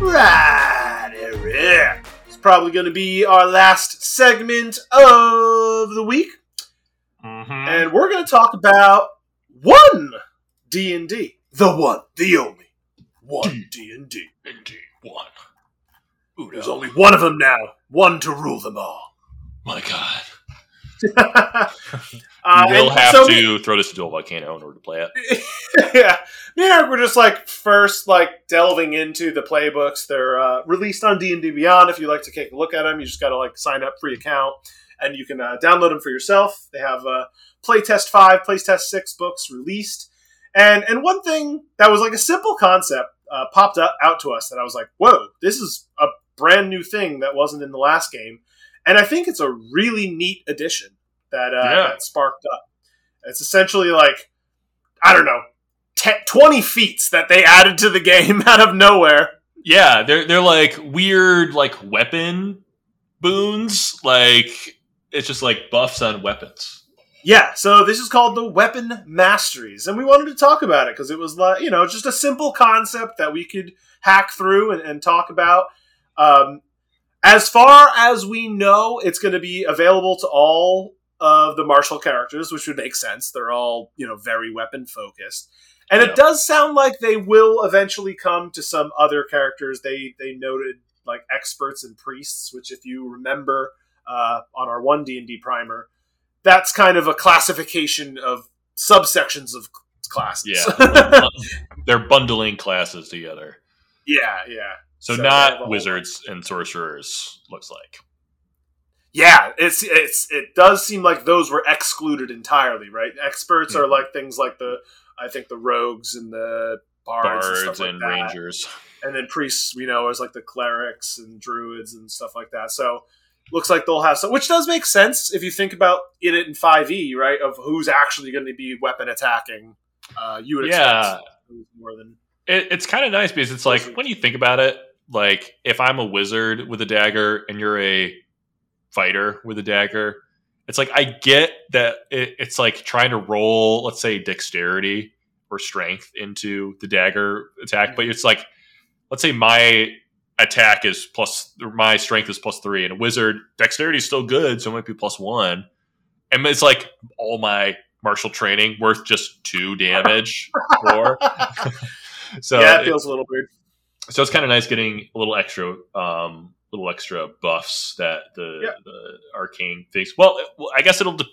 Right, Eric. It's probably going to be our last segment of the week, Mm-hmm. and we're going to talk about one D and D, the one, the only one D and D. Indeed, one. Uno. There's only one of them now, one to rule them all. My God. uh, will have so to throw this into a volcano in order to play it. yeah, me and Eric were just like first like delving into the playbooks. They're uh, released on D and D Beyond. If you like to take a look at them, you just got to like sign up free account, and you can uh, download them for yourself. They have uh, Playtest Five, Playtest Six books released, and and one thing that was like a simple concept uh, popped up, out to us that I was like, whoa, this is a brand new thing that wasn't in the last game, and I think it's a really neat addition that uh, Yeah. that sparked up. It's essentially like I don't know, 10, 20 feats that they added to the game out of nowhere. Yeah, they're they're like weird like weapon boons. Like it's just like buffs on weapons. Yeah, so this is called the Weapon Masteries, and we wanted to talk about it because it was like you know just a simple concept that we could hack through and, and talk about. Um, as far as we know, it's going to be available to all of the martial characters, which would make sense. They're all you know very weapon focused, and Yeah. it does sound like they will eventually come to some other characters. They they noted like experts and priests, which if you remember uh, on our one D and D primer, that's kind of a classification of subsections of classes. Yeah, they're bundling classes together. yeah, yeah. So, So they have a not wizards and sorcerers. Looks like. Yeah, it's it's it does seem like those were excluded entirely, right? Experts are Mhm. like things like the I think the rogues and the bards, and, Bards and like that. rangers. and then priests we know as like the clerics and druids and stuff like that. So looks like they'll have some, which does make sense if you think about it in five E, right? Of who's actually going to be weapon attacking. Uh, you would Yeah. expect more than It, it's kind of nice because it's like when you think about it, like if I'm a wizard with a dagger and you're a fighter with a dagger, it's like I get that it, it's like trying to roll, let's say, dexterity or strength into the dagger attack, but mm-hmm. it's like, let's say my attack is plus, my strength is plus three, and a wizard dexterity is still good, so it might be plus one, and it's like all my martial training worth just two damage so yeah, it it- feels a little weird. So it's kind of nice getting a little extra um little extra buffs that the Yeah. the arcane things well, i guess it'll de-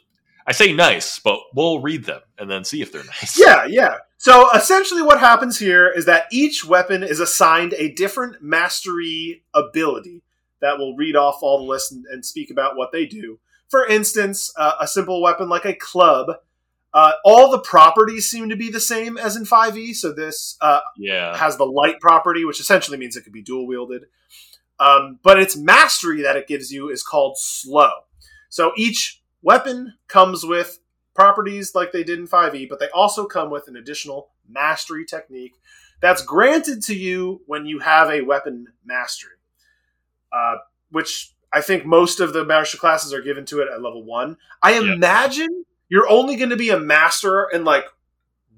i say nice but we'll read them and then see if they're nice Yeah, yeah. So essentially, what happens here is that each weapon is assigned a different mastery ability that will read off all the list and, and speak about what they do. For instance, uh, a simple weapon like a club, uh, all the properties seem to be the same as in 5e. So this uh, yeah has the light property, which essentially means it could be dual wielded. Um, but its mastery that it gives you is called slow. So each weapon comes with properties like they did in 5e, but they also come with an additional mastery technique that's granted to you when you have a weapon mastery, uh, which I think most of the master classes are given to it at level one. I imagine you're only going to be a master in like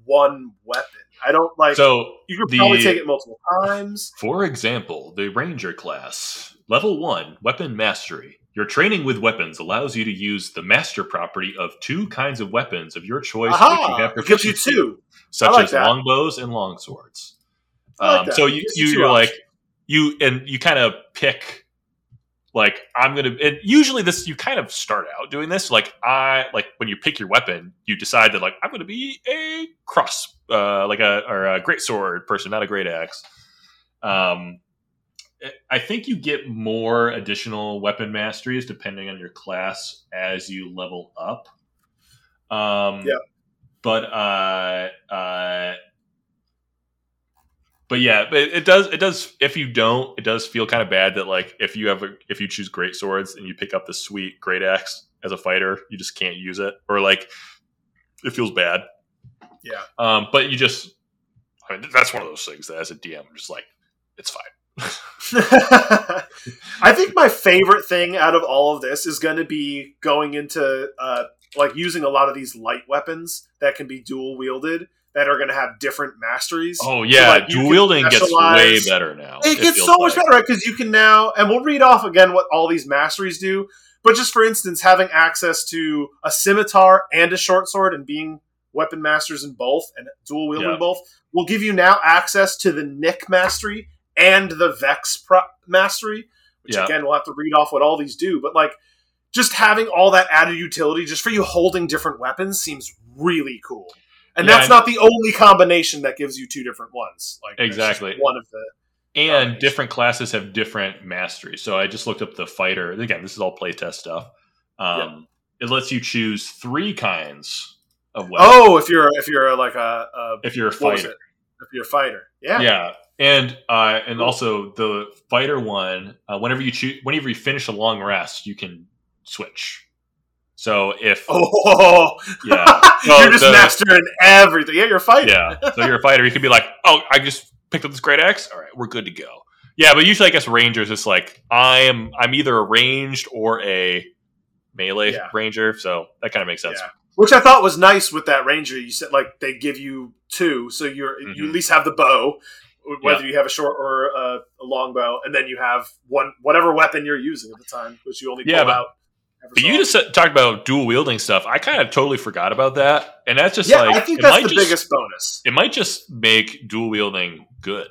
one weapon. I don't like. so You could The- probably take it multiple times. for example the ranger class level 1 weapon mastery your training with weapons allows you to use the master property of two kinds of weapons of your choice which you have It gives you two. such like as that. longbows and longswords. Like Um, so you, you you're like you and you kind of pick like I'm gonna. And usually this you kind of start out doing this like I like when you pick your weapon you decide that like I'm gonna be a cross uh, like a or a great sword person not a great axe. Um, I think you get more additional weapon masteries depending on your class as you level up. Um, Yeah. But uh, uh, but yeah, but it, it does. It does. If you don't, it does feel kind of bad that like if you have a, if you choose great swords and you pick up the sweet great axe as a fighter, you just can't use it, or like it feels bad. Yeah. Um, but you just, I mean, that's one of those things that as a DM, I'm just like, it's fine. I think my favorite thing out of all of this is going to be going into uh, like using a lot of these light weapons that can be dual wielded that are going to have different masteries. Oh yeah, like, dual wielding gets way better now. it gets feels so much like. better right because you can now and we'll read off again what all these masteries do but just for instance having access to a scimitar and a short sword and being weapon masters in both and dual wielding Yeah. both will give you now access to the nick mastery and the vex pro- mastery which Yeah. again we'll have to read off what all these do but like just having all that added utility just for you holding different weapons seems really cool and Yeah, that's not the only combination that gives you two different ones like Exactly. one of the and different classes have different masteries. So I just looked up the fighter. Again, this is all playtest stuff. Um, It lets you choose three kinds of weapons Oh, if you're if you're like a, a if you're a fighter. If you're a fighter, yeah, Yeah, and uh, and also the fighter one. Uh, whenever you choose, whenever you finish a long rest, you can switch. So if Oh, yeah, Well, you're just the- mastering everything. Yeah, you're a fighter. yeah, so you're a fighter, you could be like, oh, I just picked up this great axe. All right, we're good to go. Yeah, but usually I guess rangers it's like I am I'm either a ranged or a melee Yeah. ranger, so that kind of makes sense. Yeah. Which I thought was nice with that ranger. You said like they give you two, so you're you Mhm. at least have the bow, whether you have a short or a, a long bow, and then you have one whatever weapon you're using at the time, which you only pull Yeah, but- out. But you just talked about dual wielding stuff. I kind of totally forgot about that, and that's just yeah, like I think that's the just- biggest bonus. It might just make dual wielding good,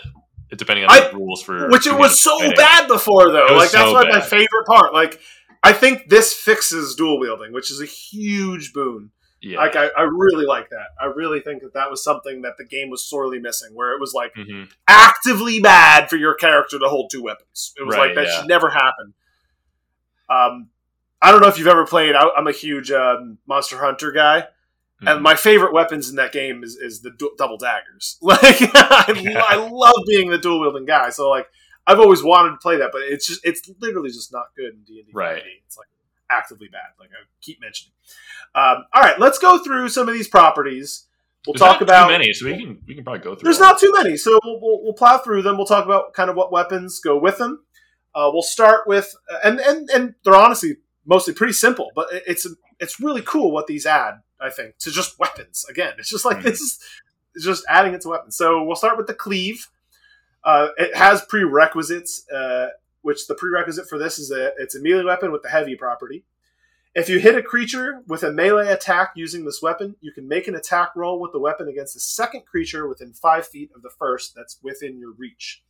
depending on I- the rules for which it was so fighting. bad before though like that's so like my favorite part like i think this fixes dual wielding which is a huge boon Yeah. like I, I really like that i really think that that was something that the game was sorely missing where it was like Mhm. actively bad for your character to hold two weapons it was Right, like that yeah. should never happen um i don't know if you've ever played I, i'm a huge um, monster hunter guy Mhm. and my favorite weapons in that game is, is the du- double daggers. Like I, I love being the dual wielding guy. So like I've always wanted to play that, but it's just it's literally just not good in D and D. Right. It's like actively bad. Like I keep mentioning. Um, all right, let's go through some of these properties. We'll There's talk about. too many, so we can we can probably go through. There's not too many, so we'll, we'll, we'll plow through them. We'll talk about kind of what weapons go with them. Uh, we'll start with, and and and they're honestly mostly pretty simple, but it's it's really cool what these add. I think to just weapons. Again, it's just like Mhm. this is just adding it to weapons. So we'll start with the cleave. Uh, it has prerequisites, uh, which the prerequisite for this is a it's a melee weapon with the heavy property. If you hit a creature with a melee attack using this weapon, you can make an attack roll with the weapon against a second creature within five feet of the first that's within your reach.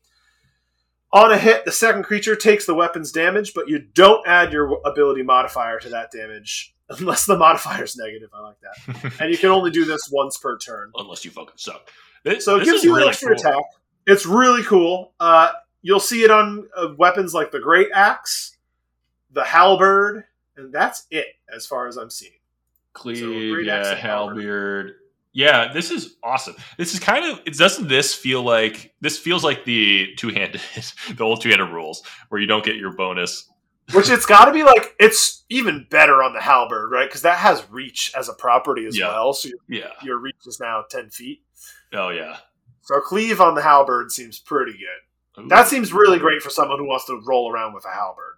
On a hit, the second creature takes the weapon's damage, but you don't add your ability modifier to that damage unless the modifier is negative. I like that. And you can only do this once per turn. unless you fucking suck. This, So it gives you an extra cool. attack. It's really cool. Uh, you'll see it on uh, weapons like the Great Axe, the Halberd, and that's it as far as I'm seeing. Cleave, So, yeah, power. halberd. Yeah, this is awesome. This is kind of. It doesn't this feel like this feels like the two handed, the old two handed rules where you don't get your bonus. Which it's got to be like it's even better on the Halberd, right? Because that has reach as a property as Yeah. well. So your, Yeah. your reach is now ten feet. Oh yeah. So cleave on the Halberd seems pretty good. Ooh. That seems really great for someone who wants to roll around with a Halberd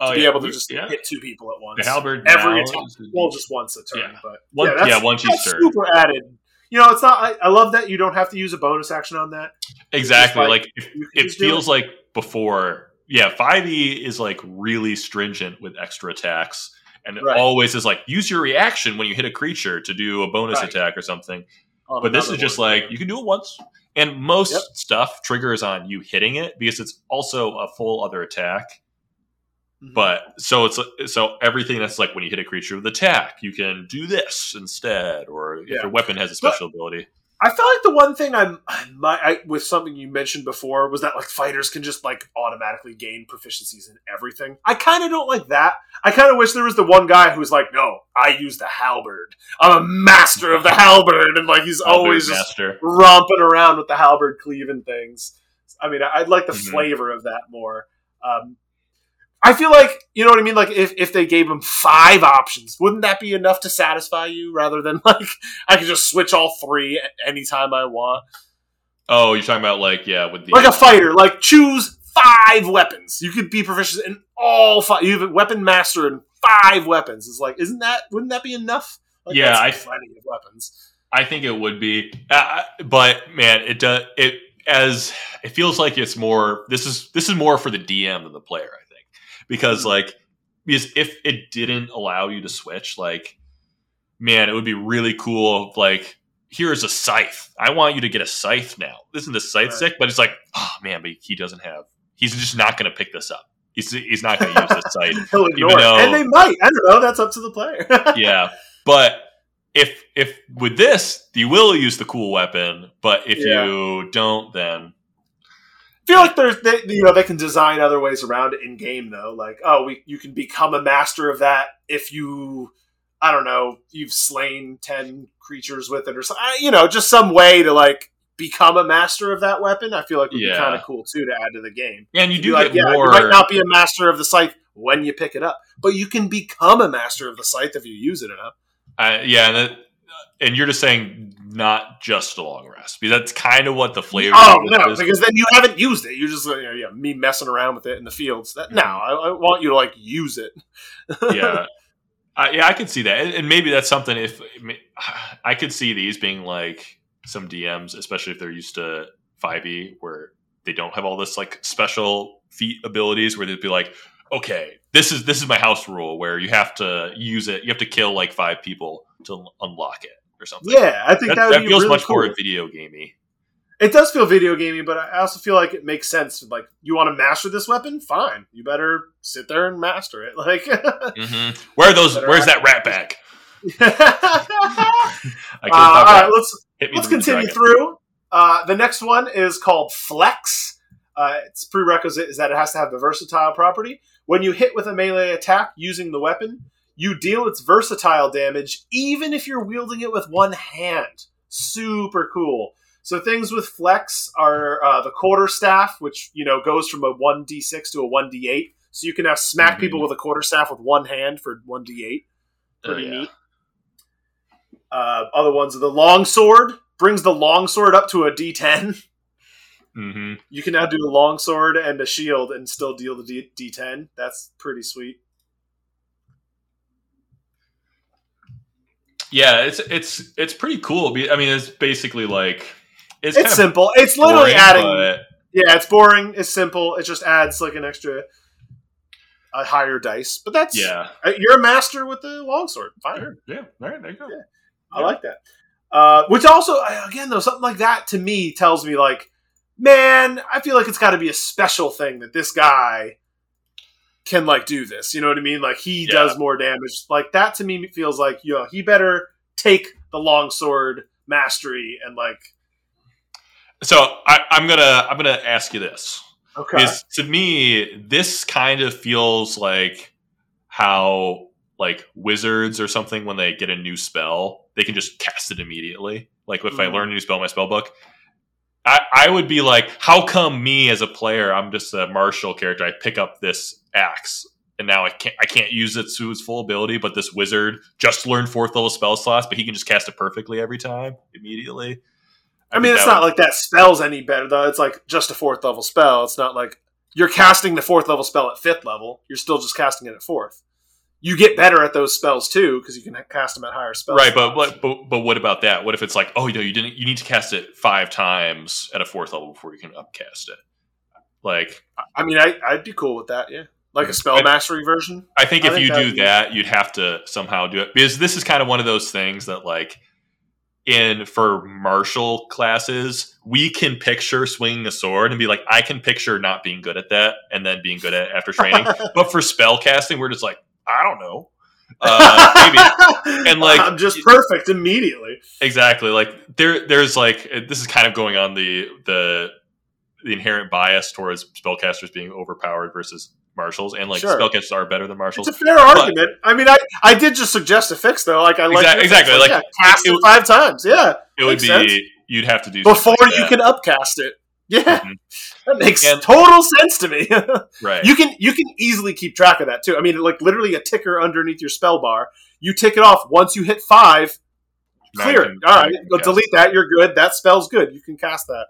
Oh, to be yeah. able to just yeah. hit two people at once. The halberd every now attack. Well, just once a turn, Yeah. but One- yeah, that's, yeah, once each turn. super added. You know, it's not. I, I love that you don't have to use a bonus action on that. exactly like, like- it, can it feels like before. Yeah, five E is like really stringent with extra attacks, and it always is like use your reaction when you hit a creature to do a bonus Right. attack or something. on But this is just one. like you can do it once, and most Yep. stuff triggers on you hitting it because it's also a full other attack. Mhm. But so it's so everything that's like when you hit a creature with attack, you can do this instead, or if your weapon has a But- special ability. I felt like the one thing I'm, I, with something you mentioned before was that like fighters can just like automatically gain proficiencies in everything. I kind of don't like that. I kind of wish there was the one guy who's like, no, I use the halberd. I'm a master of the halberd, and like he's always just romping around with the halberd cleaving things. I mean, I- I'd like the Mhm. flavor of that more. Um, I feel like you know what I mean. Like if, if they gave him five options, wouldn't that be enough to satisfy you? Rather than like I could just switch all three anytime I want, Oh, you're talking about like yeah, with the like a fighter. Like choose five weapons. You could be proficient in all five. You have a weapon master in five weapons. It's like, isn't that? Wouldn't that be enough? Like, Yeah, I- plenty of weapons. I think it would be, uh, but man, it does it as it feels like it's more. This is this is more for the DM than the player, I because like because if it didn't allow you to switch, like man, it would be really cool. Like here's a scythe. I want you to get a scythe now. Isn't the scythe Right. sick? But it's like, oh man, but he doesn't have. He's just not going to pick this up. He's he's not going to use this scythe. It. though- and they might. I don't know. That's up to the player. yeah, but if if with this you will use the cool weapon, but if Yeah. you don't, then feel like there's they, you know they can design other ways around it in game though. Like oh, we you can become a master of that if you I don't know you've slain ten creatures with it or something. You know, just some way to like become a master of that weapon. I feel like would Yeah. be kind of cool too to add to the game. and you do like, yeah, more. you might not be a master of the scythe when you pick it up, but you can become a master of the scythe if you use it enough. uh, yeah, and, and you're just saying not just a long rest because that's kind of what the flavor. Oh no, is. because then you haven't used it. You're just you know, yeah, me messing around with it in the fields. That no, I, I want you to like use it. yeah. I, yeah, I could see that, and, and maybe that's something. If I could see these being like some DMs, especially if they're used to five E, where they don't have all this like special feat abilities, where they'd be like, okay, this is this is my house rule, where you have to use it, you have to kill like five people to unlock it or something. Yeah, I think that, that, would that be feels really much cool. more video gamey. It does feel video gamey, but I also feel like it makes sense. Like, you want to master this weapon? Fine, you better sit there and master it. Like, hmm Where are those? Where's that rat bag? uh, all right, let's let's continue dragon. through. Uh, the next one is called Flex. Uh, its prerequisite is that it has to have the versatile property. When you hit with a melee attack using the weapon, you deal its versatile damage even if you're wielding it with one hand. Super cool. So things with Flex are uh, the quarter staff, which you know goes from a one d six to a one d eight. So you can have smack Mhm. people with a quarter staff with one hand for one d eight. Oh, Pretty yeah. neat. Uh, other ones are the long sword brings the long sword up to a d10. hmm You can now do a long sword and a shield and still deal the D- d10. That's pretty sweet. Yeah, it's it's it's pretty cool. I mean, it's basically like it's, It's simple. It's literally boring, adding. but- Yeah, it's boring. It's simple. It just adds like an extra, a higher dice. But that's yeah, uh, you're a master with the longsword. Fine. Sure. yeah. All right, there you go. Yeah. I like that. Uh, which also, again, though, something like that to me tells me like, man, I feel like it's got to be a special thing that this guy can like do this. You know what I mean? Like he Yeah. does more damage. Like that to me feels like you know he better take the longsword mastery and like So I, I'm gonna I'm gonna ask you this. okay, Is to me this kind of feels like how like wizards or something when they get a new spell they can just cast it immediately. Like if I Mhm. learn a new spell in my spell book. I, I would be like, how come me as a player, I'm just a martial character, I pick up this axe and now I can't I can't use it to its full ability, but this wizard just learned fourth level spell slots, but he can just cast it perfectly every time, immediately. I mean, it's not would- like that spell's any better though. It's like just a fourth level spell. It's not like you're casting the fourth level spell at fifth level. You're still just casting it at fourth. You get better at those spells too because you can cast them at higher spells. right, but, but but but what about that? What if it's like, oh, you know, you didn't you need to cast it five times at a fourth level before you can upcast it? Like, I mean, I, I'd be cool with that. Yeah, like a spell I- mastery version. I think I if think you that'd do be- that, you'd have to somehow do it because this is kind of one of those things that like in for martial classes, we can picture swinging a sword and be like, I can picture not being good at that and then being good at it after training. but for spell casting, we're just like, I don't know. Uh, maybe and like- I'm just perfect immediately. exactly like there there's like this is kind of going on the the the inherent bias towards spellcasters being overpowered versus martials and like Sure. spellcasters are better than martials It's a fair argument. I mean, I, I did just suggest a fix though. Like I like Exact- exactly, like, yeah, cast it- it, five times. Yeah, it would be sense. you'd have to do before like you can upcast it. Yeah, Mhm. that makes And- total sense to me. right you can you can easily keep track of that too. I mean, like literally a ticker underneath your spell bar. You tick it off once you hit five. Clear it. All right, go delete that. You're good. That spell's good. You can cast that.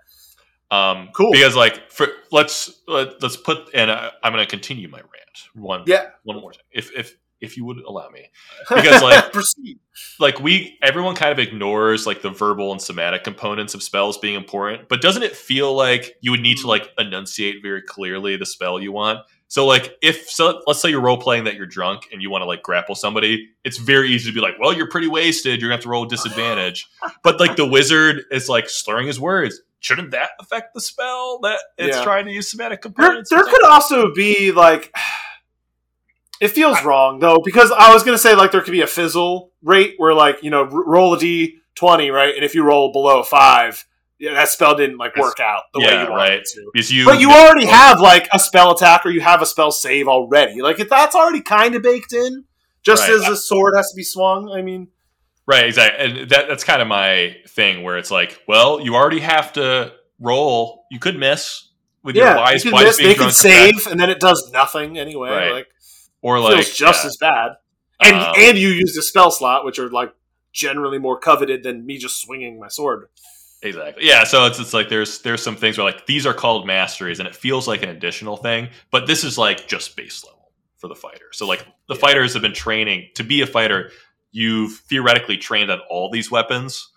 Um, Cool. Because like, for let's let, let's put, and I, I'm going to continue my rant. One, Yeah. one more time, if if if you would allow me, Because, like- proceed. like we everyone kind of ignores like the verbal and somatic components of spells being important but doesn't it feel like you would need to like enunciate very clearly the spell you want? So like if so let's say you're role playing that you're drunk and you want to like grapple somebody it's very easy to be like well you're pretty wasted. You're gonna have to roll disadvantage. But like the wizard is like slurring his words. Shouldn't that affect the spell that it's Yeah. trying to use somatic There, components there could also be like it feels wrong though because I was gonna say like there could be a fizzle rate where like you know r- roll a d twenty right and if you roll below five yeah that spell didn't like work out the way you wanted right. it to. because you But you already have like a spell attack or you have a spell save already. Like if that's already kind of baked in, just Right. as a sword has to be swung. I mean, Right, exactly. And that that's kind of my thing where it's like, well, you already have to roll. You could miss with your yeah, wise, you wise miss, they can effect, save, and then it does nothing anyway. Right. Like or feels like just yeah, as bad. And um, and you use the spell slot, which are like generally more coveted than me just swinging my sword. exactly. Yeah, so it's it's like there's there's some things where like these are called masteries, and it feels like an additional thing, but this is like just base level for the fighter. So like the Yeah. fighters have been training to be a fighter. You've theoretically trained on all these weapons,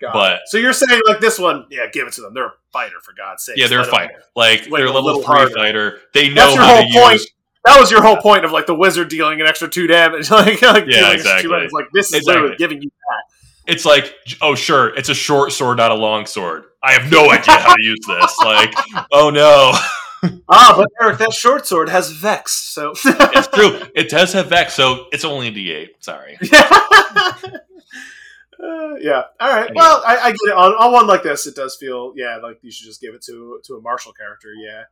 Got But- so you're saying like this one, yeah, give it to them. They're a fighter for God's sake. yeah, they're a Let 'em- fighter. Like Wait, they're a level little three harder. fighter. They know That's your how whole to point. use. That was your whole point of like the wizard dealing an extra two damage. like, like Yeah, exactly. Two damage. Like this is Exactly. literally giving you that. it's like, oh, sure, it's a short sword, not a long sword. I have no idea how to use this. Like, oh no, Ah, but Eric, that short sword has Vex, so it's true. It does have Vex, so it's only a D8. Sorry. Uh, yeah. All right. Well, I, I get it. On, on one like this, it does feel yeah like you should just give it to to a martial character. Yeah.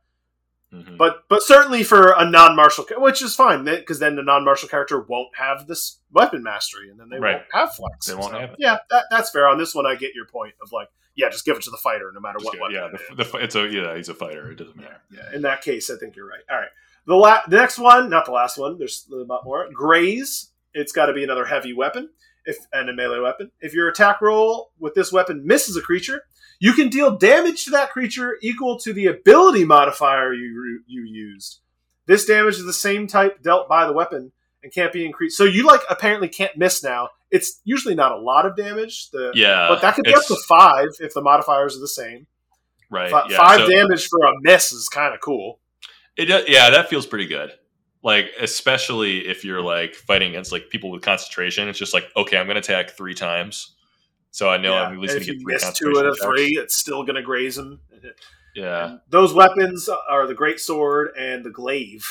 Mhm. But but certainly for a non-martial, which is fine because then the non-martial character won't have this weapon mastery, and then they Right. won't have flex. They won't have it. Yeah, that, that's fair. On this one, I get your point of like, yeah, just give it to the fighter no matter Just what weapon. yeah, the, the, it's a yeah, he's a fighter. It doesn't matter. Yeah, in that case, I think you're right. All right. The, la- the next one, not the last one, there's a lot more. Graze. It's got to be another heavy weapon if and a melee weapon. If your attack roll with this weapon misses a creature, you can deal damage to that creature equal to the ability modifier you you used. This damage is the same type dealt by the weapon and can't be increased. So you like apparently can't miss now. It's usually not a lot of damage. The, Yeah, but that could be up to five if the modifiers are the same. right. Fi- yeah, five so damage for a miss is kind of cool. It yeah, that feels pretty good. Like especially if you're like fighting against like people with concentration, it's just like okay, I'm going to attack three times, so I know Yeah, I'm at least going to if get you three miss two out of three, it's still going to graze him. Yeah, And those weapons are the great sword and the glaive.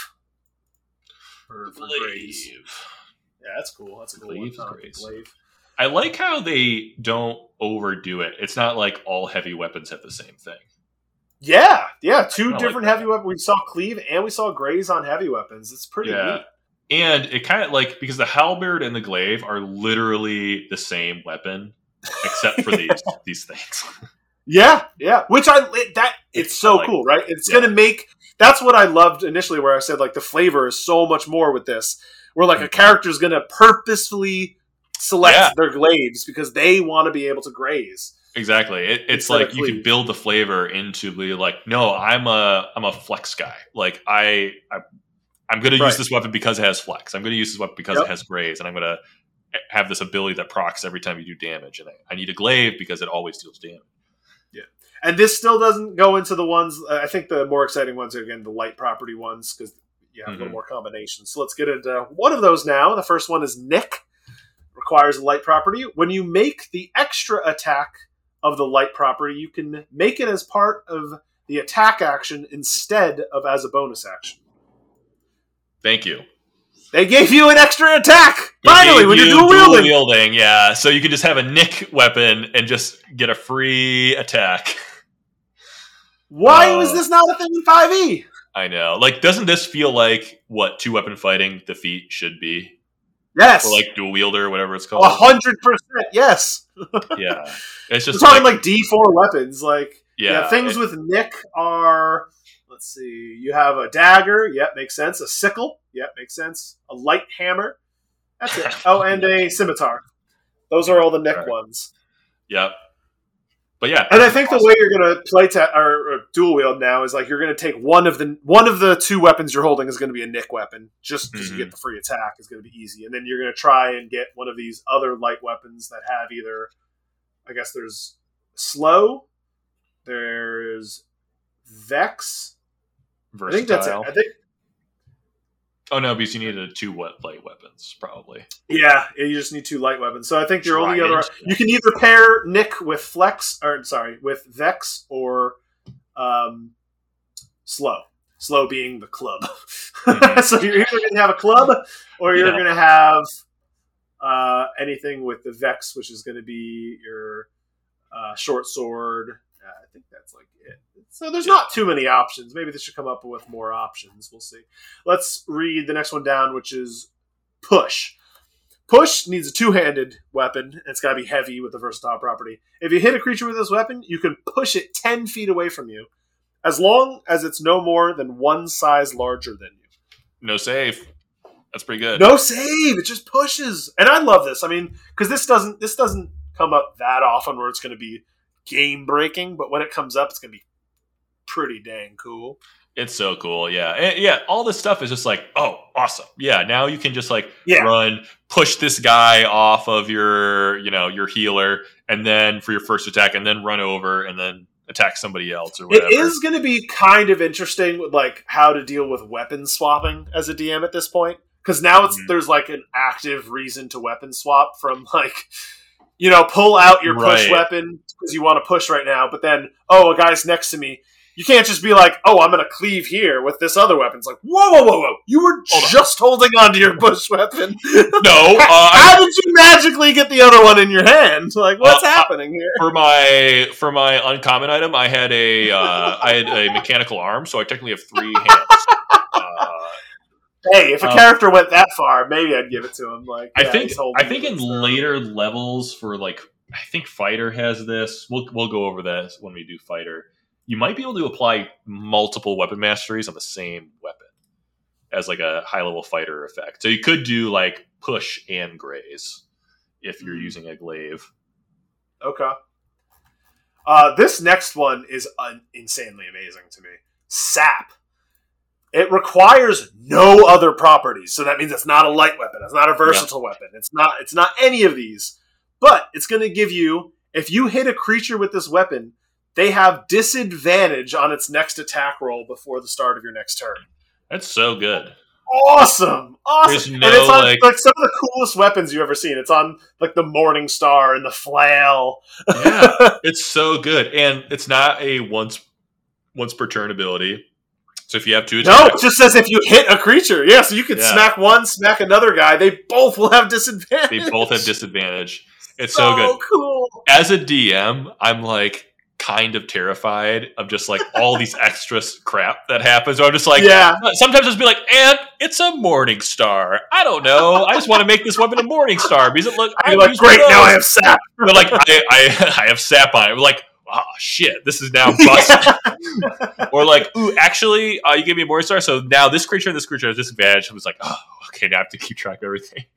For, for graze. Yeah, that's cool. That's a cool Glaive is one. huh? graze. Glaive. I like how they don't overdo it. It's not like all heavy weapons have the same thing. Yeah, yeah. Two different that. heavy weapons. We saw cleave and we saw graze on heavy weapons. It's pretty Yeah. neat. And it kind of like because the halberd and the glaive are literally the same weapon, except for these these things. Yeah, yeah. Which I that it's so like cool, right? It's Yeah. gonna make that's what I loved initially, where I said like the flavor is so much more with this. Where like a Mhm. character is gonna purposefully select Yeah. their glaives because they want to be able to graze. Exactly. It, it's like you can build the flavor into the like. No, I'm a I'm a flex guy. Like I, I I'm going to Right. use this weapon because it has flex. I'm going to use this weapon because Yep. it has graze, and I'm going to have this ability that procs every time you do damage. And I, I need a glaive because it always deals damage. Yeah, and this still doesn't go into the ones. uh, I think the more exciting ones are again the light property ones because you have a little Mhm. more combinations. So let's get into one of those now. The first one is Nick. Requires a light property. When you make the extra attack of the light property, you can make it as part of the attack action instead of as a bonus action. Thank you. They gave you an extra attack They finally when you're you dual wielding. wielding, yeah. So you can just have a nick weapon and just get a free attack. Why Uh, was this not a thing in Five E? I know. Like, doesn't this feel like what two weapon fighting defeat should be, Yes, or like dual wielder, whatever it's called? hundred percent. Yes. yeah, it's We're just talking like, like D four weapons. Like yeah, yeah, things it- with Nick are. Let's see. You have a dagger. Yep, makes sense. A sickle. Yep, makes sense. A light hammer. That's it. Oh, and a scimitar. Those are all the Nick Right. ones. Yep. but yeah, And I think the way you're going to play ta- or, or dual wield now is like you're going to take one of the one of the two weapons you're holding is going to be a nick weapon, just because Mhm. you get the free attack is going to be easy, and then you're going to try and get one of these other light weapons that have either, I guess there's slow, there's vex. I think that's it. versatile. I think Oh no, because you needed two wet light weapons probably. yeah, you just need two light weapons. So I think your only other you can either pair Nick with Flex or sorry with Vex or um, Slow. Slow being the club. Mhm. so you're either going to have a club or you're Yeah. going to have uh, anything with the Vex, which is going to be your uh, short sword. I think that's like it. So there's not too many options. Maybe they should come up with more options. We'll see. Let's read the next one down, which is push. Push needs a two-handed weapon. And it's got to be heavy with the versatile property. If you hit a creature with this weapon, you can push it ten feet away from you, as long as it's no more than one size larger than you. No save. That's pretty good. No save. It just pushes, and I love this. I mean, because this doesn't this doesn't come up that often where it's going to be game breaking, but when it comes up, it's going to be pretty dang cool. It's so cool. Yeah. And, yeah. All this stuff is just like, oh, awesome. Yeah. Now you can just like Yeah. run, push this guy off of your, you know, your healer, and then for your first attack, and then run over and then attack somebody else or whatever. It is going to be kind of interesting with like how to deal with weapon swapping as a DM at this point because now it's Mhm. there's like an active reason to weapon swap from like you know pull out your push Right. weapon because you want to push right now, but then oh a guy's next to me. You can't just be like, oh, I'm going to cleave here with this other weapon. It's like, whoa, whoa, whoa, whoa! You were Hold on. just holding onto your push weapon. No. Uh, How did you magically get the other one in your hand? Like, what's Uh, happening here? for my for my uncommon item, I had a uh, I had a mechanical arm, so I technically have three hands. Uh, Hey, if a um, character went that far, maybe I'd give it to him. Like, I yeah, think I think in later levels for like I think fighter has this. We'll we'll go over that when we do fighter. You might be able to apply multiple weapon masteries on the same weapon as like a high level fighter effect. So you could do like push and graze if you're Mhm. using a glaive. Okay. Uh, this next one is un- insanely amazing to me. Sap. It requires no other properties, so that means it's not a light weapon. It's not a versatile weapon. It's not. It's not any of these. But it's going to give you if you hit a creature with this weapon, they have disadvantage on its next attack roll before the start of your next turn. That's so good. awesome, awesome. There's and it's on like, like- some of the coolest weapons you've ever seen. It's on like the Morning Star and the flail. Yeah. It's so good, and it's not a once once per turn ability. So if you have two No, it just says if you hit a creature. Yeah, so you can Yeah. smack one, smack another guy. They both will have disadvantage. they both have disadvantage. It's so, good. cool. As a DM, I'm like kind of terrified of just like all these extra crap that happens. So I'm just like, yeah, uh, sometimes just be like, and it's a morning star. I don't know. I just want to make this weapon a morning star because it look. I'd like, great, now I have sap. But like, I, I, I have sap on it. Like, oh shit, this is now busted. or like, ooh, actually, uh, you gave me a morning star, so now this creature and this creature has disadvantage. I was like, oh, okay, now I have to keep track of everything.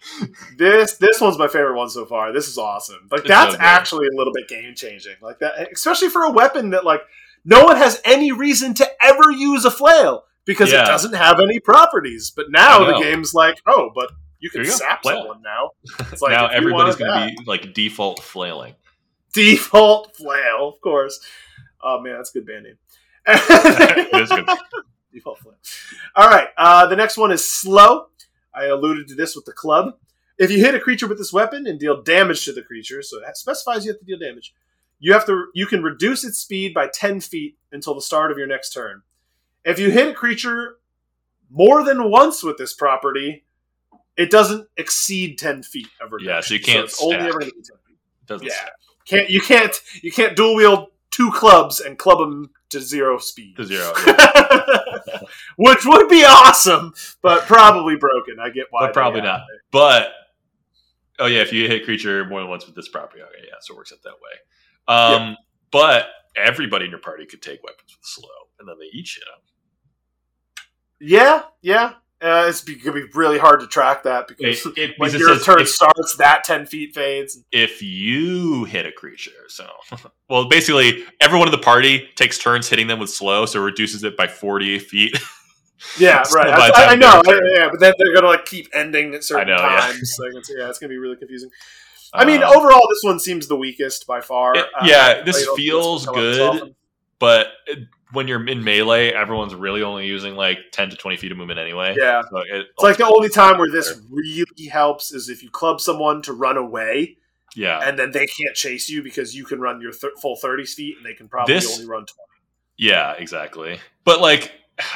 This this one's my favorite one so far. This is awesome. Like It's that's so actually a little bit game changing. Like that, especially for a weapon that like no one has any reason to ever use a flail because Yeah. it doesn't have any properties. But now the game's like, oh, but you can you go, sap flail. someone now. It's like now everybody's going to be like default flailing. default flail, of course. Oh man, that's a good band name. It is good. Default flail. All right, uh, the next one is slow. I alluded to this with the club. If you hit a creature with this weapon and deal damage to the creature, so that specifies you have to deal damage. You have to. You can reduce its speed by ten feet until the start of your next turn. If you hit a creature more than once with this property, it doesn't exceed ten feet of reduction. Yeah, so you can't it's only ever going ten feet Doesn't Yeah. stack can't you can't you can't dual wield two clubs and club them to zero speed to zero. which would be awesome but probably broken i get why But probably not. it. But oh yeah, if you hit creature more than once with this property, okay, yeah, so it works out that way. Um, but everybody in your party could take weapons with slow, and then they each hit them. yeah yeah Uh, it's be, gonna be really hard to track that because It, it, when your says turn if, starts, that ten feet fades. if you hit a creature. So, well, basically, everyone in the party takes turns hitting them with slow, so it reduces it by 40 feet. Yeah, right. I, I know. I- yeah, but then they're gonna like keep ending at certain I know, yeah. times. It's, yeah, it's gonna be really confusing. I mean, Um, overall, this one seems the weakest by far. It- Uh, yeah, this don't think it's feels come up as good. but when you're in melee, everyone's really only using like 10 to 20 feet of movement anyway. Yeah, So it, it's like the only time where this really helps is if you club someone to run away, yeah, and then they can't chase you because you can run your th- full thirty feet, and they can probably This- only run twenty. yeah, exactly. But like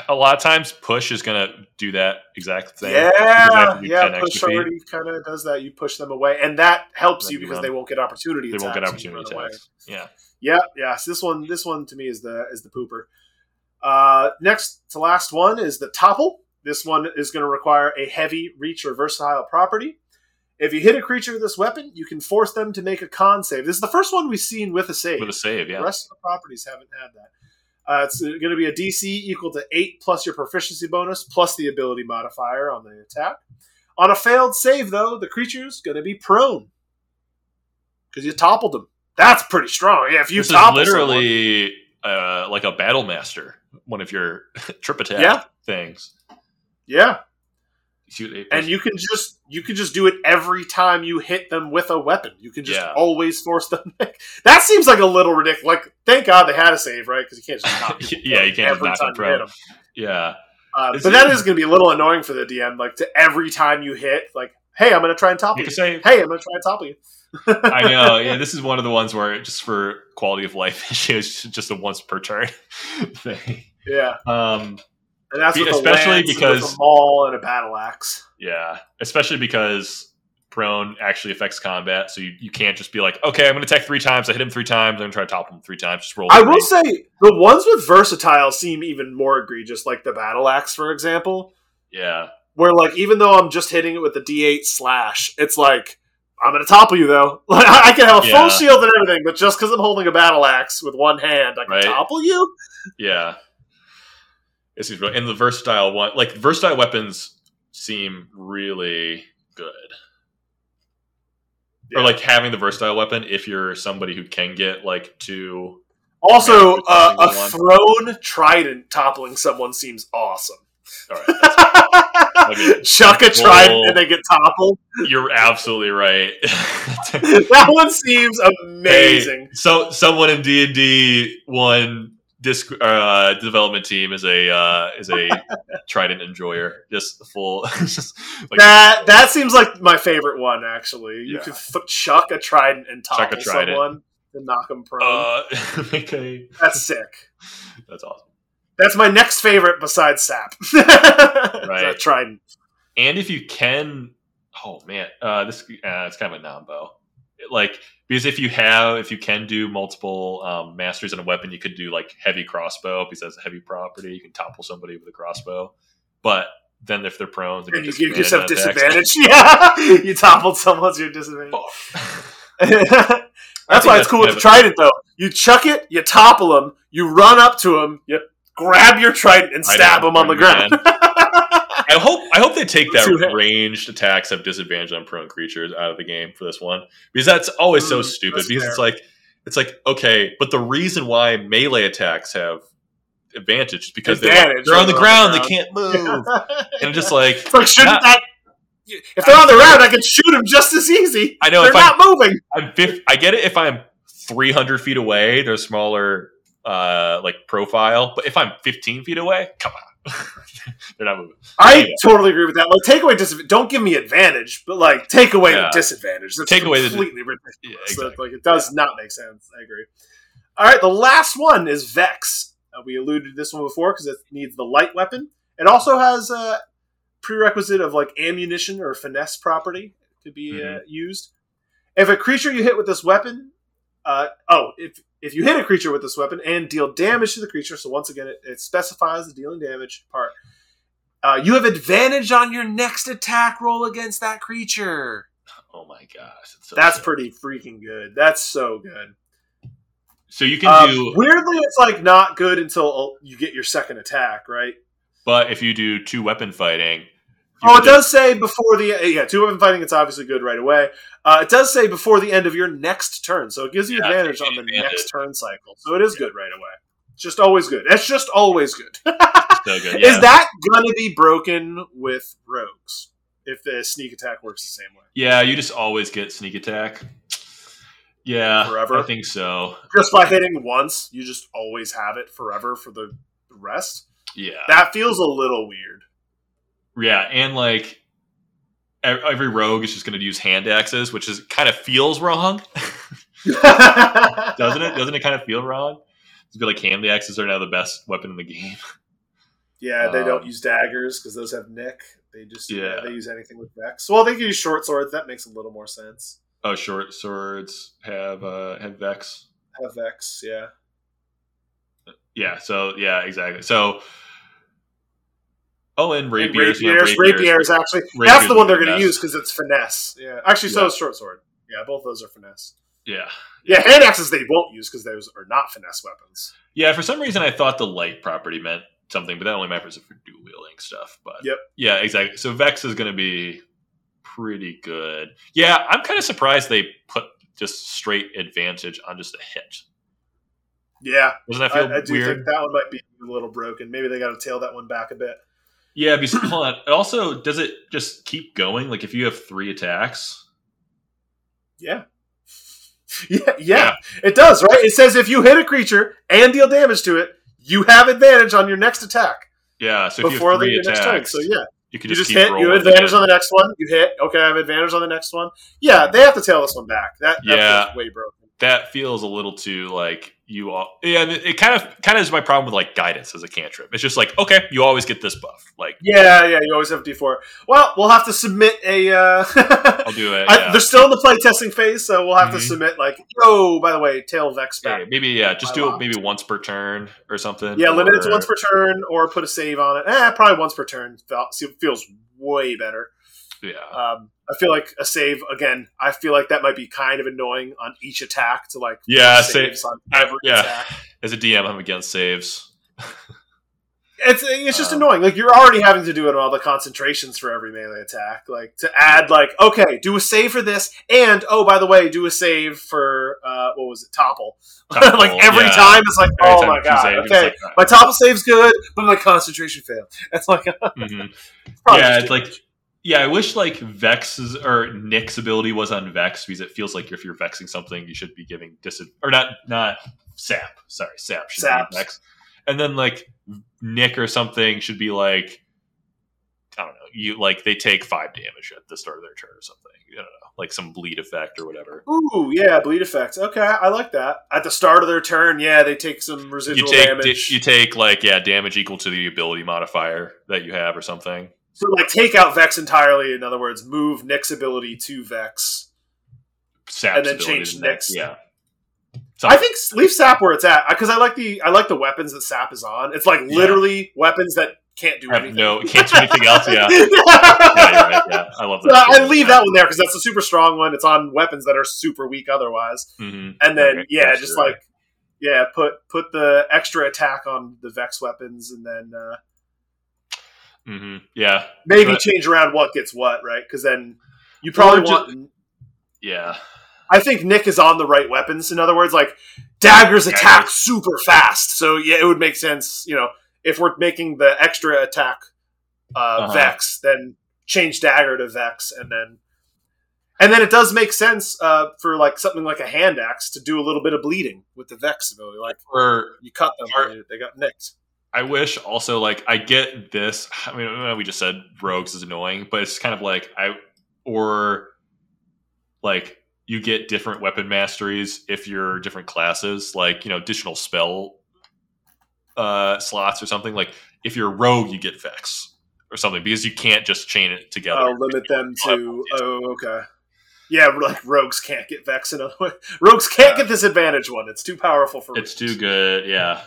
a lot of times, push is gonna do that exact thing. Yeah, to yeah. Push already kind of does that. You push them away, and that helps Then you because run. they won't get opportunity. They won't get opportunity away. attacks. Yeah. Yeah, yeah. So this one, this one to me is the is the pooper. Uh, next to last one is the topple. This one is going to require a heavy reach or versatile property. If you hit a creature with this weapon, you can force them to make a con save. This is the first one we've seen with a save. With a save, yeah. The rest of the properties haven't had that. Uh, it's going to be a DC equal to 8 plus your proficiency bonus plus the ability modifier on the attack. On a failed save, though, the creature's going to be prone because you toppled them. That's pretty strong. Yeah, if you this is topple someone- literally uh, like a battle master, one of your trip attack Yeah. things. yeah, Shoot eight and you can just you can just do it every time you hit them with a weapon. You can just Yeah. always force them. that seems like a little ridiculous. Like, thank God they had a save, right? Because you can't just knock Yeah, you can't every knock time them you hit them. yeah, Uh, but that is going to be a little annoying for the DM. Like to every time you hit, like, hey, I'm going to try and topple you you. say Hey, I'm going to try and topple you. I know. Yeah, this is one of the ones where just for quality of life issues, just a once per turn thing. Yeah, Um, and that's especially lance because- a maul and a battle axe. yeah, especially because prone actually affects combat, so you, you can't just be like, okay, I'm going to attack three times. I hit him three times. I'm going to try to topple him three times. Just roll. I will say the ones with versatile seem even more egregious, like the battle axe, for example. Yeah, Where like even though I'm just hitting it with the D8 slash, it's like I'm going to topple you though. Like I can have a Yeah. full shield and everything, but just because I'm holding a battle axe with one hand, I can Right. topple you. yeah. This is really, and the versatile one, like versatile weapons, seem really good. Or like having the versatile weapon if you're somebody who can get like two. Also, uh, a one. thrown trident toppling someone seems awesome. All right. Chuck a trident and they get toppled. you're absolutely right. that one seems amazing. So someone in D and D one disc uh, development team is a uh, is a trident enjoyer. Just full. just like that that seems like my favorite one. Actually, you Yeah. could f- chuck a trident and Chuck a topple trident. someone and knock them prone. uh, make a, That's sick. that's awesome. That's my next favorite besides sap. right, trident. And if you can, oh man, uh, this uh, it's kind of a non-bow. Like because if you have if you can do multiple um, masters in a weapon, you could do like heavy crossbow because that's a heavy property. You can topple somebody with a crossbow, but then if they're prone, they And you give yourself disadvantage. Yeah, you toppled someone's your disadvantage. that's why it's cool with the trident, though. You chuck it, you topple them, you run up to him, you grab your trident and stab him on the ground. I hope I hope they take that ranged attacks have disadvantage on prone creatures out of the game for this one because that's always so Mm, stupid. that's Because fair. it's like it's like okay, but the reason why melee attacks have advantage is because they're, like, they're on the ground, they can't move, and just like it's like shouldn't Not- that? If they're on the ground, I can shoot them just as easy. I know they're not moving. I'm. I get it if I'm 300 feet away, they're smaller uh like profile, but if I'm 15 feet away, come on, they're not moving. I Anyway. totally agree with that. Like, take away disadvantage. Don't give me advantage, but like, take away Yeah. the disadvantage. That's Take away the- completely ridiculous. Yeah, So, like, it does not make sense. I agree. All right, the last one is Vex. Uh, we alluded to this one before because it needs the light weapon. It also has a prerequisite of like ammunition or finesse property to be uh, Mhm. used. If a creature you hit with this weapon, uh, oh, if if you hit a creature with this weapon and deal damage to the creature, so once again, it, it specifies the dealing damage part. Uh, you have advantage on your next attack roll against that creature. Oh my gosh, it's so That's sick. pretty freaking good. That's so good. So you can Um, do weirdly, it's like not good until uh, you get your second attack, right? But if you do two weapon fighting, Oh, it does say before the yeah two weapon fighting. It's obviously good right away. Uh, it does say before the end of your next turn, so it gives you Yeah, advantage on the advantage. next turn cycle. So it is good right away. It's just always good. It's just always good. So good. Yeah. Is that going to be broken with rogues if the sneak attack works the same way? yeah, you just always get sneak attack. Yeah, Forever? I think so. Just by hitting once, you just always have it forever for the rest. Yeah, That feels a little weird. Yeah, and like every rogue is just going to use hand axes, which is kind of feels wrong, doesn't it? Doesn't it kind of feel wrong? It's be like hand axes are now the best weapon in the game. Yeah, they don't Um, use daggers because those have nick. They just yeah. Yeah. they use anything with vex. Well, they can use short swords. That makes a little more sense. Oh, short swords have uh have vex. Have vex, yeah. Yeah, so yeah, exactly. So oh, and And rapiers. you know, rapiers, rapiers, actually. that's the one they're going to use because it's finesse. Yeah, actually, so Yeah. is short sword. Yeah, both those are finesse. Yeah, Yeah, hand axes they won't use because those are not finesse weapons. yeah. For some reason, I thought the light property meant something, but that only matters if you're dual wielding stuff. But Yep. yeah, exactly. So vex is going to be pretty good. Yeah, I'm kind of surprised they put just straight advantage on just a hit. Yeah, Doesn't that feel I, I do weird? think that one might be a little broken. Maybe they got to tail that one back a bit. Yeah, because hold on. It also, does it just keep going? Like if you have three attacks, Yeah. Yeah, yeah, it does, right? It says if you hit a creature and deal damage to it, you have advantage on your next attack yeah. So if before you have the your next turn. So yeah, you can you just, hit. You have advantage on the next one. You hit. Okay, I have advantage on the next one. Yeah, they have to tail this one back. That, that Yeah. way broken. That feels a little too like you all yeah it, it kind of kind of is my problem with like guidance as a cantrip it's just like okay you always get this buff like Yeah, yeah, you always have D four. Well, we'll have to submit a. Uh, i'll do it I, yeah. They're still in the play testing phase, so we'll have to Mhm. submit like, oh, by the way, tail vex Yeah, back. maybe yeah just do it maybe once per turn or something Yeah, limit it to once per turn, or put a save on it. Eh, probably once per turn. Feels way better. Yeah Um, I feel like a save again. I feel like that might be kind of annoying on each attack to like Yeah, put save- saves on I- every yeah. attack. as a dm i'm against saves It's it's just Um, annoying. Like you're already having to do it on all the concentrations for every melee attack. Like to add like okay, do a save for this, and oh by the way, do a save for uh, what was it, topple? Topple, like every yeah. time, it's like Every oh my god, save, okay, like, my topple save's good, but my concentration failed. It's like mhm. yeah it's like. Yeah i wish like vex's or nick's ability was on vex because it feels like if you're vexing something you should be giving dis or not not sap sorry sap should Saps. be vex and then like nick or something should be like i don't know you like they take five damage at the start of their turn or something i don't know like some bleed effect or whatever Ooh, yeah, bleed effects. Okay, I like that. At the start of their turn, yeah, they take some you residual take damage. you take like yeah damage equal to the ability modifier that you have or something so like take out Vex entirely. In other words, move Nick's ability to Vex. Sap's And then change Nick's. yeah I think leave Sap where it's at because I like the I like the weapons that Sap is on. It's like Yeah. literally weapons that can't do anything. no it can't do anything else yeah yeah, right. Yeah, I love So that. I leave that one there because that's a super strong one. It's on weapons that are super weak otherwise. Mhm. And then Okay, yeah, just true. like yeah, put put the extra attack on the Vex weapons, and then uh, Mhm. yeah, maybe But- change around what gets what, right? Because then you probably want. yeah, I think Nick is on the right weapons. In other words, like daggers attack Daggers. super fast, so yeah, it would make sense. You know, if we're making the extra attack uh, Uh-huh. Vex, then change dagger to Vex, and then and then it does make sense uh, for like something like a hand axe to do a little bit of bleeding with the Vex ability. Like or you cut them, Or- they got nicked. I wish also like I get this. I mean, I know we just said rogues is annoying, but it's kind of like I or like you get different weapon masteries if you're different classes, like you know additional spell uh slots or something. Like if you're a rogue, you get vex or something because you can't just chain it together. Oh, limit them to. Oh, okay. Yeah, like rogues can't get Vex another way. Rogues can't Yeah. get this advantage one. It's too powerful for. it's rogues. too good, yeah.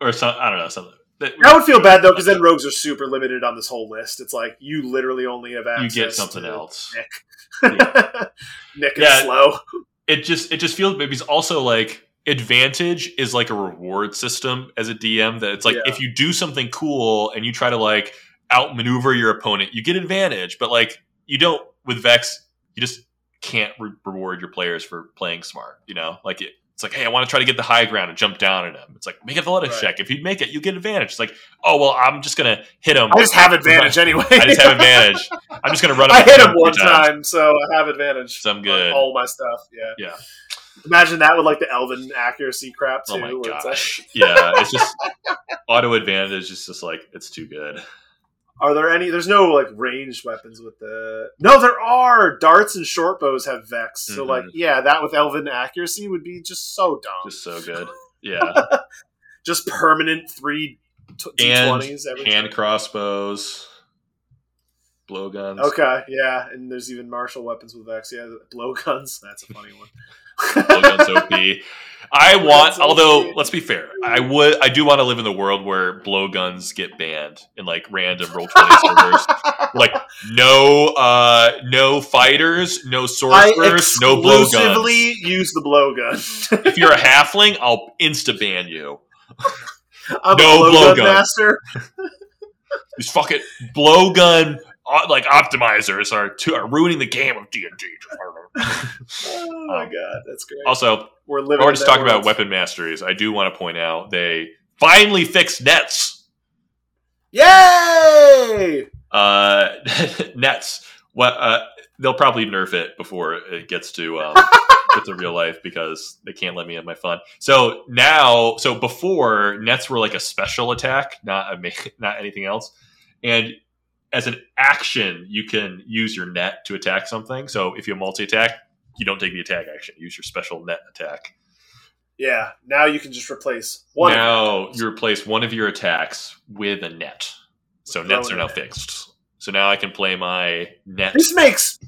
Or some I don't know something. That, I would feel bad though, because then rogues are super limited on this whole list. It's like you literally only have access. you get something to else. Nick. Nick is Yeah. slow. it just it just feels maybe it's also like advantage is like a reward system as a DM that it's like Yeah. if you do something cool and you try to like outmaneuver your opponent, you get advantage. But like you don't with Vex, you just can't re- reward your players for playing smart. You know, like it, it's like, hey, I want to try to get the high ground and jump down at him. It's like make a athletics Right. check. If you make it, you get advantage. It's like, oh well, I'm just gonna hit him. I just have advantage anyway. I just have advantage. I'm just gonna run. I hit him one times. time, so I have advantage. So I'm good. all my stuff. Yeah. Yeah. Imagine that with like the Elven accuracy crap oh too. Oh my where it's like- gosh. yeah, it's just auto advantage is just like it's too good. Are there any? There's no like ranged weapons with the. No, there are. Darts and short bows have Vex. So like, Mhm. yeah, that with Elven accuracy would be just so dumb. Just so good. Yeah. Just permanent three t- and d20s every hand time. crossbows, blowguns. Okay, yeah, and there's even martial weapons with Vex. Yeah, blowguns. That's a funny one. Blowguns OP. I want, Blowguns although let's be fair, I would, I do want to live in the world where blowguns get banned in like random roll twenty servers. Like no, uh, no fighters, no sorcerers, no blowguns. exclusively use the blowgun. If you're a halfling, I'll insta ban you. I'm No blowgun blowgun. master. These fucking blowgun like optimizers are, too, are ruining the game of D and D. Oh my Um, god, that's great. Also, We're living. I want in to talk about weapon masteries. I do want to point out they finally fixed nets. Yay! Uh, nets. What? Uh, they'll probably nerf it before it gets to um, get to real life because they can't let me have my fun. So now, so before nets were like a special attack, not a ma- not anything else, and as an action, you can use your net to attack something. So if you multi attack, you don't take the attack action. Use your special net attack. Yeah, now you can just replace one. now you replace one of your attacks with a net. So Throw nets are now net. fixed. So now I can play my net. This makes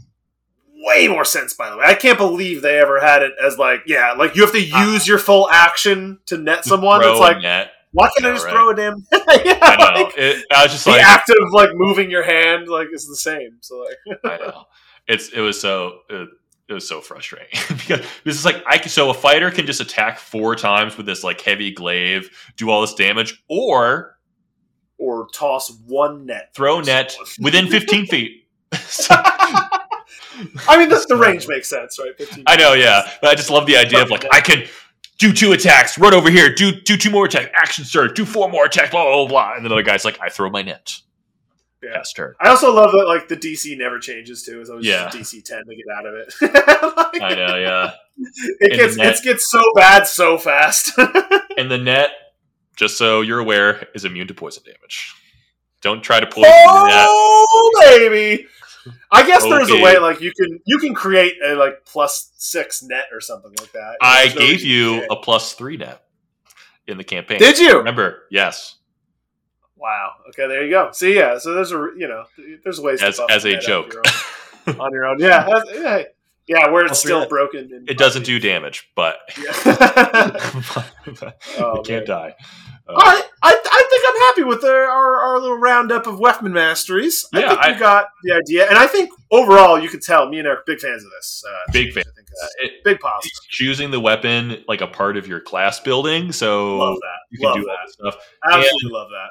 way more sense, by the way. I can't believe they ever had it as like, yeah, like you have to uh, use your full action to net someone. It's like, net. Why can't I just right? throw a damn? yeah, I know. like, It, I was just the like, act of like moving your hand like is the same. So like, I know. It's it was so it, it was so frustrating because this is like I can, so a fighter can just attack four times with this like heavy glaive, do all this damage, or or toss one net. throw net within 15 feet. So- I mean, this, the range makes sense, right? I know, yeah, but I just love the idea of like I can do two attacks, run over here, do do two more attacks, action surge, do four more attacks, blah blah blah, and then the other guy's like, I throw my net. Yeah. Pass turn. I also love that like the DC never changes too. It's always Yeah. DC ten to get out of it. Like, I know, yeah. It And gets net- it gets so bad so fast. And the net, just so you're aware, is immune to poison damage. Don't try to poison oh, the net. oh baby! I guess there's a way like you can you can create a like plus six net or something like that. I no gave you can't. a plus three net in the campaign. Did you? Remember? Yes. Wow. Okay, there you go. See, yeah. So there's a you know there's ways As to as a joke. your own- on your own. Yeah. that's- yeah. Yeah, where it's Plus still broken. and It doesn't do damage, but Yeah. it Oh, can't man. die. Uh, I, I I'm happy with our, our, our little roundup of weapon masteries. I Yeah, think I- we got the idea, and I think overall you could tell me and Eric are big fans of this. Uh, Big fan. I think it's Uh, big positive. choosing the weapon like a part of your class building, so Love that. you can love do all that. this stuff. Absolutely love that.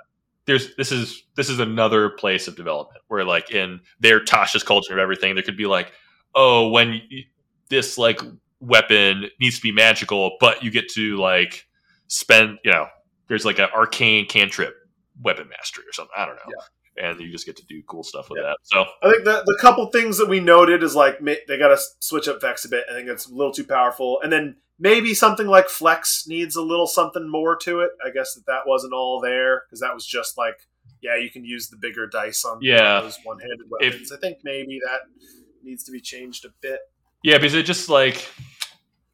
there's this is this is another place of development where like in their Tasha's Cauldron of Everything, there could be like, oh, when y- this like weapon needs to be magical, but you get to like spend, you know, there's like an arcane cantrip weapon mastery or something. I don't know. And you just get to do cool stuff with Yeah. that. So I think the the couple things that we noted is like they got to switch up Vex a bit. I think it's a little too powerful, and then maybe something like Flex needs a little something more to it. I guess that that wasn't all there because that was just like yeah, you can use the bigger dice on Yeah. those one handed If- weapons. I think maybe that needs to be changed a bit. yeah, because it just like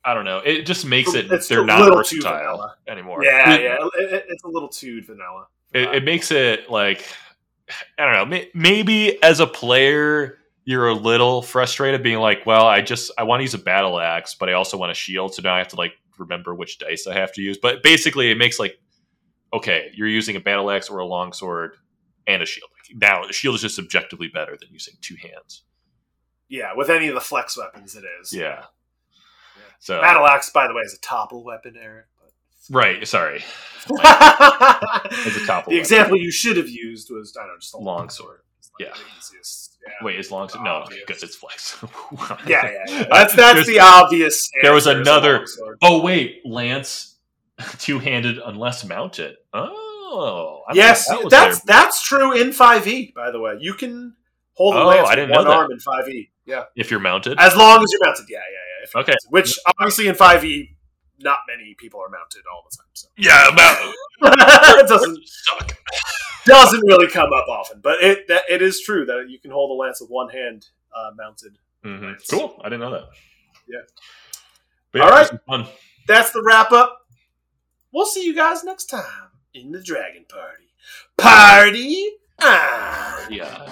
I don't know, it just makes it It's they're not versatile anymore. Yeah, yeah, it- it's a little too vanilla. It, it makes it like I don't know. may- Maybe as a player, you're a little frustrated, being like, "Well, I just I want to use a battle axe, but I also want a shield, so now I have to like remember which dice I have to use." But basically, it makes like, okay, you're using a battle axe or a longsword and a shield. Now, the shield is just objectively better than using two hands. Yeah, with any of the flex weapons, it is. Yeah. So Battle axe, by the way, is a topple weapon, Eric. Right, sorry, But... It's a topple The weapon. example you should have used was I don't know, just a Long sword. Like Yeah. Yeah. wait, is long no because it's flex. Yeah, yeah, yeah. That's that's the obvious. there was answer, is a another- Oh wait, lance two handed unless mounted. Oh, I Yes, that that's there. that's true in five E. By the way, you can hold a Oh, lance I with didn't know one that. arm in five E. Yeah, if you're mounted. as long as you're mounted. Yeah, yeah, yeah. if Okay. mounted. Which obviously in five E, not many people are mounted all the time. So yeah, about it doesn't suck. doesn't really come up often, but it that, it is true that you can hold a lance with one hand uh, mounted. hmm Cool. I didn't know that. Yeah. But All right. Fun. That's the wrap up. We'll see you guys next time in the Dragon Party. Party on! Yeah.